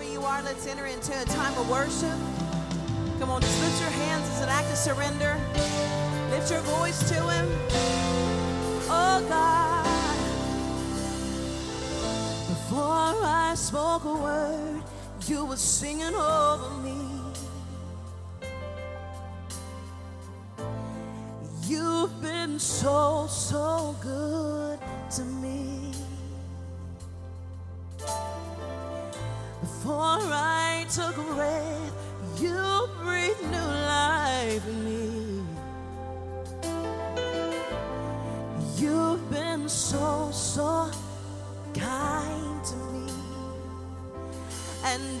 wherever you are, let's enter into a time of worship. Come on, just lift your hands as an act of surrender. Lift your voice to Him. Oh God. Before I spoke a word, you were singing over me. You've been so, so good to me. Before I took breath, you breathed new life in me. You've been so, so kind to me. And